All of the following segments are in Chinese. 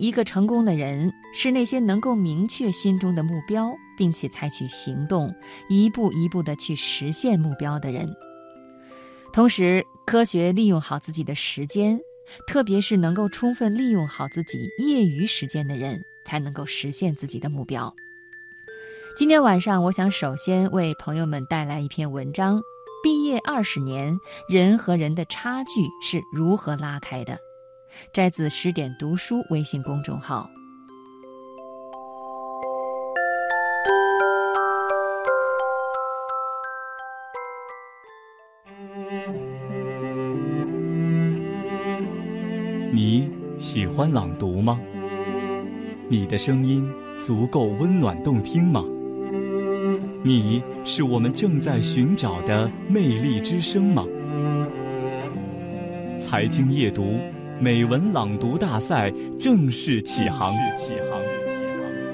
一个成功的人是那些能够明确心中的目标，并且采取行动，一步一步地去实现目标的人。同时，科学利用好自己的时间，特别是能够充分利用好自己业余时间的人，才能够实现自己的目标。今天晚上，我想首先为朋友们带来一篇文章：毕业二十年，人和人的差距是如何拉开的？摘自十点读书微信公众号。你喜欢朗读吗？你的声音足够温暖动听吗？你是我们正在寻找的魅力之声吗？财经夜读美文朗读大赛正式起航，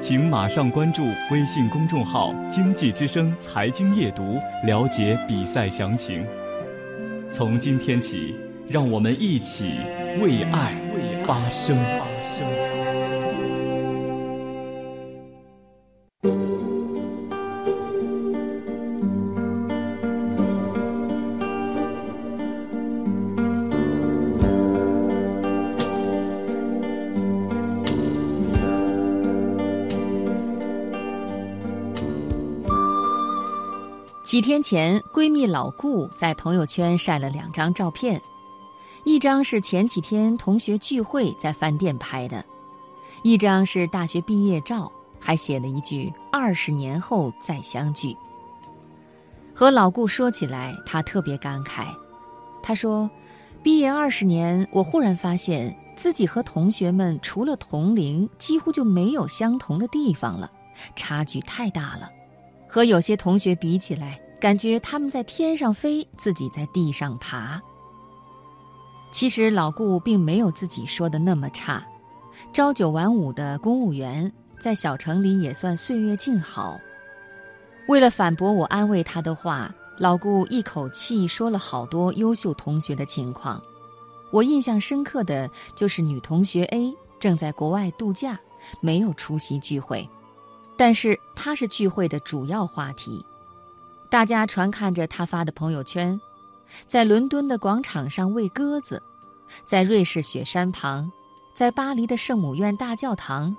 请马上关注微信公众号“经济之声财经夜读”，了解比赛详情。从今天起，让我们一起。为爱发声。几天前，闺蜜老顾在朋友圈晒了两张照片。一张是前几天同学聚会在饭店拍的，一张是大学毕业照，还写了一句“二十年后再相聚”。和老顾说起来，他特别感慨。他说：“毕业二十年，我忽然发现自己和同学们除了同龄，几乎就没有相同的地方了，差距太大了。和有些同学比起来，感觉他们在天上飞，自己在地上爬。”其实老顾并没有自己说的那么差，朝九晚五的公务员在小城里也算岁月静好。为了反驳我安慰他的话，老顾一口气说了好多优秀同学的情况。我印象深刻的就是女同学 A 正在国外度假，没有出席聚会，但是她是聚会的主要话题。大家传看着她发的朋友圈。在伦敦的广场上喂鸽子，在瑞士雪山旁，在巴黎的圣母院大教堂，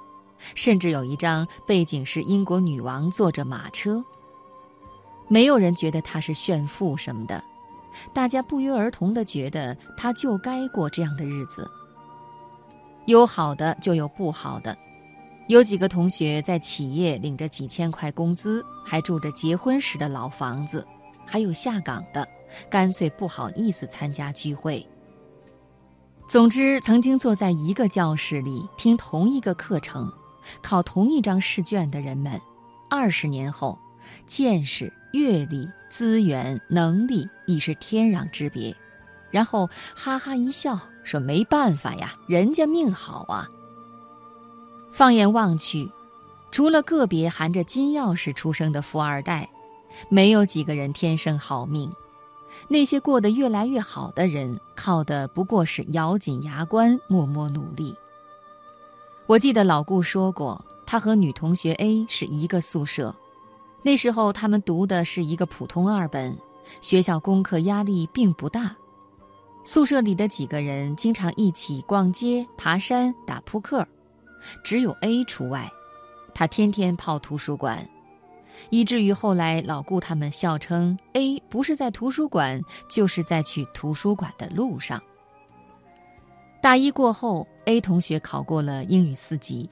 甚至有一张背景是英国女王坐着马车。没有人觉得她是炫富什么的，大家不约而同地觉得她就该过这样的日子。有好的就有不好的，有几个同学在企业领着几千块工资，还住着结婚时的老房子，还有下岗的。干脆不好意思参加聚会。总之，曾经坐在一个教室里听同一个课程、考同一张试卷的人们，二十年后，见识、阅历、资源、能力已是天壤之别。然后哈哈一笑，说：“没办法呀，人家命好啊。”放眼望去，除了个别含着金钥匙出生的富二代，没有几个人天生好命。那些过得越来越好的人，靠的不过是咬紧牙关，默默努力。我记得老顾说过，他和女同学 A 是一个宿舍，那时候他们读的是一个普通二本，学校功课压力并不大。宿舍里的几个人经常一起逛街、爬山、打扑克，只有 A 除外，他天天泡图书馆。以至于后来老顾他们笑称 A 不是在图书馆，就是在去图书馆的路上。大一过后，A 同学考过了英语四级。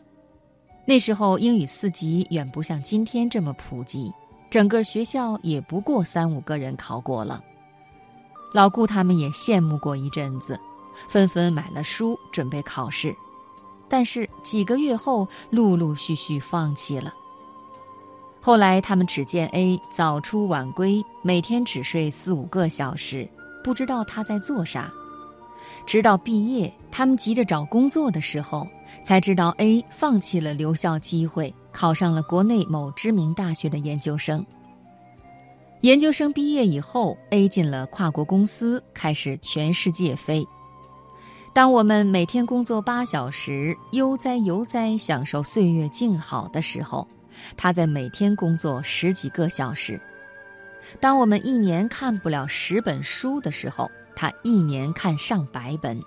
那时候英语四级远不像今天这么普及，整个学校也不过三五个人考过了。老顾他们也羡慕过一阵子，纷纷买了书准备考试，但是几个月后陆陆续续放弃了。后来，他们只见 A 早出晚归，每天只睡四五个小时，不知道他在做啥。直到毕业，他们急着找工作的时候，才知道 A 放弃了留校机会，考上了国内某知名大学的研究生。研究生毕业以后，A 进了跨国公司，开始全世界飞。当我们每天工作八小时，悠哉悠哉享受岁月静好的时候，他在每天工作十几个小时；当我们一年看不了十本书的时候，他一年看上百本。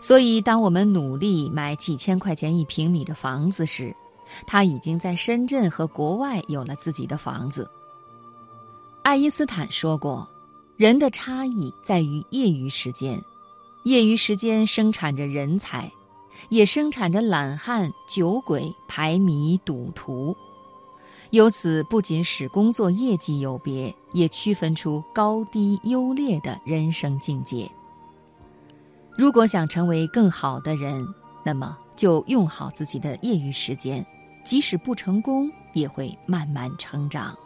所以，当我们努力买几千块钱一平米的房子时，他已经在深圳和国外有了自己的房子。爱因斯坦说过：“人的差异在于业余时间。”业余时间生产着人才，也生产着懒汉、酒鬼、排迷、赌徒。由此，不仅使工作业绩有别，也区分出高低优劣的人生境界。如果想成为更好的人，那么就用好自己的业余时间，即使不成功，也会慢慢成长。